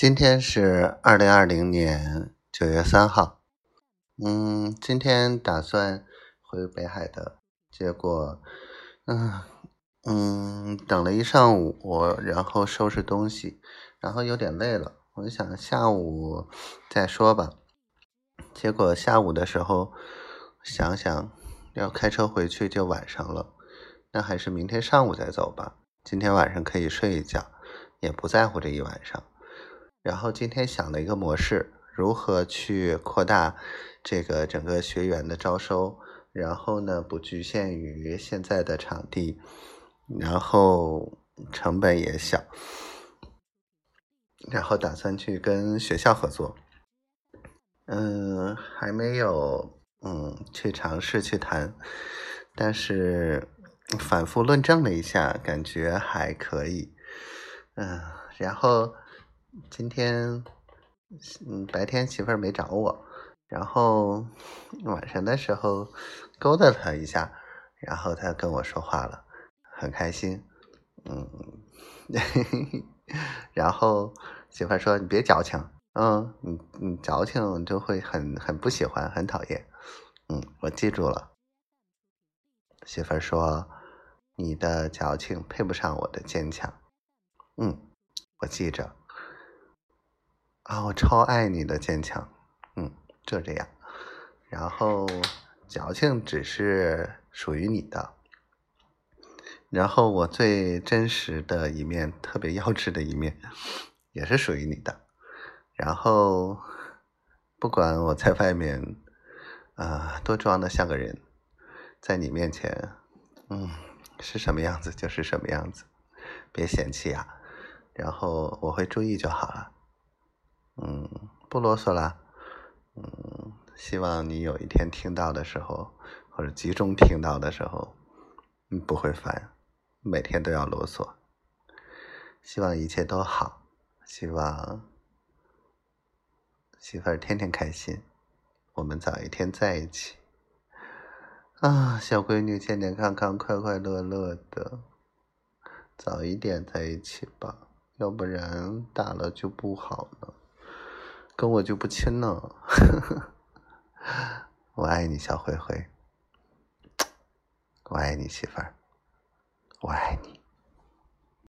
今天是二零二零年九月三号。嗯，今天打算回北海的，结果，嗯嗯，等了一上午，我然后收拾东西，然后有点累了，我就想下午再说吧。结果下午的时候想想要开车回去就晚上了，那还是明天上午再走吧。今天晚上可以睡一觉，也不在乎这一晚上。然后今天想了一个模式，如何去扩大这个整个学员的招收，然后呢不局限于现在的场地，然后成本也小，然后打算去跟学校合作。嗯，还没有嗯去尝试去谈，但是反复论证了一下，感觉还可以。嗯，然后。今天，嗯，白天媳妇儿没找我，然后晚上的时候勾搭她一下，然后她跟我说话了，很开心，嗯，然后媳妇儿说你别矫情，嗯，你你矫情就会很很不喜欢，很讨厌，嗯，我记住了。媳妇儿说你的矫情配不上我的坚强，嗯，我记着。啊，我超爱你的坚强，嗯，就这样。然后矫情只是属于你的，然后我最真实的一面，特别幼稚的一面，也是属于你的。然后不管我在外面啊多装的像个人，在你面前，嗯，是什么样子就是什么样子，别嫌弃啊。然后我会注意就好了。嗯，不啰嗦了。嗯，希望你有一天听到的时候，或者集中听到的时候，你不会烦，每天都要啰嗦。希望一切都好，希望媳妇儿天天开心，我们早一天在一起。啊，小闺女健健康康、快快乐乐的，早一点在一起吧，要不然大了就不好了。跟我就不亲了，我爱你，小灰灰，我爱你，媳妇儿，我爱你。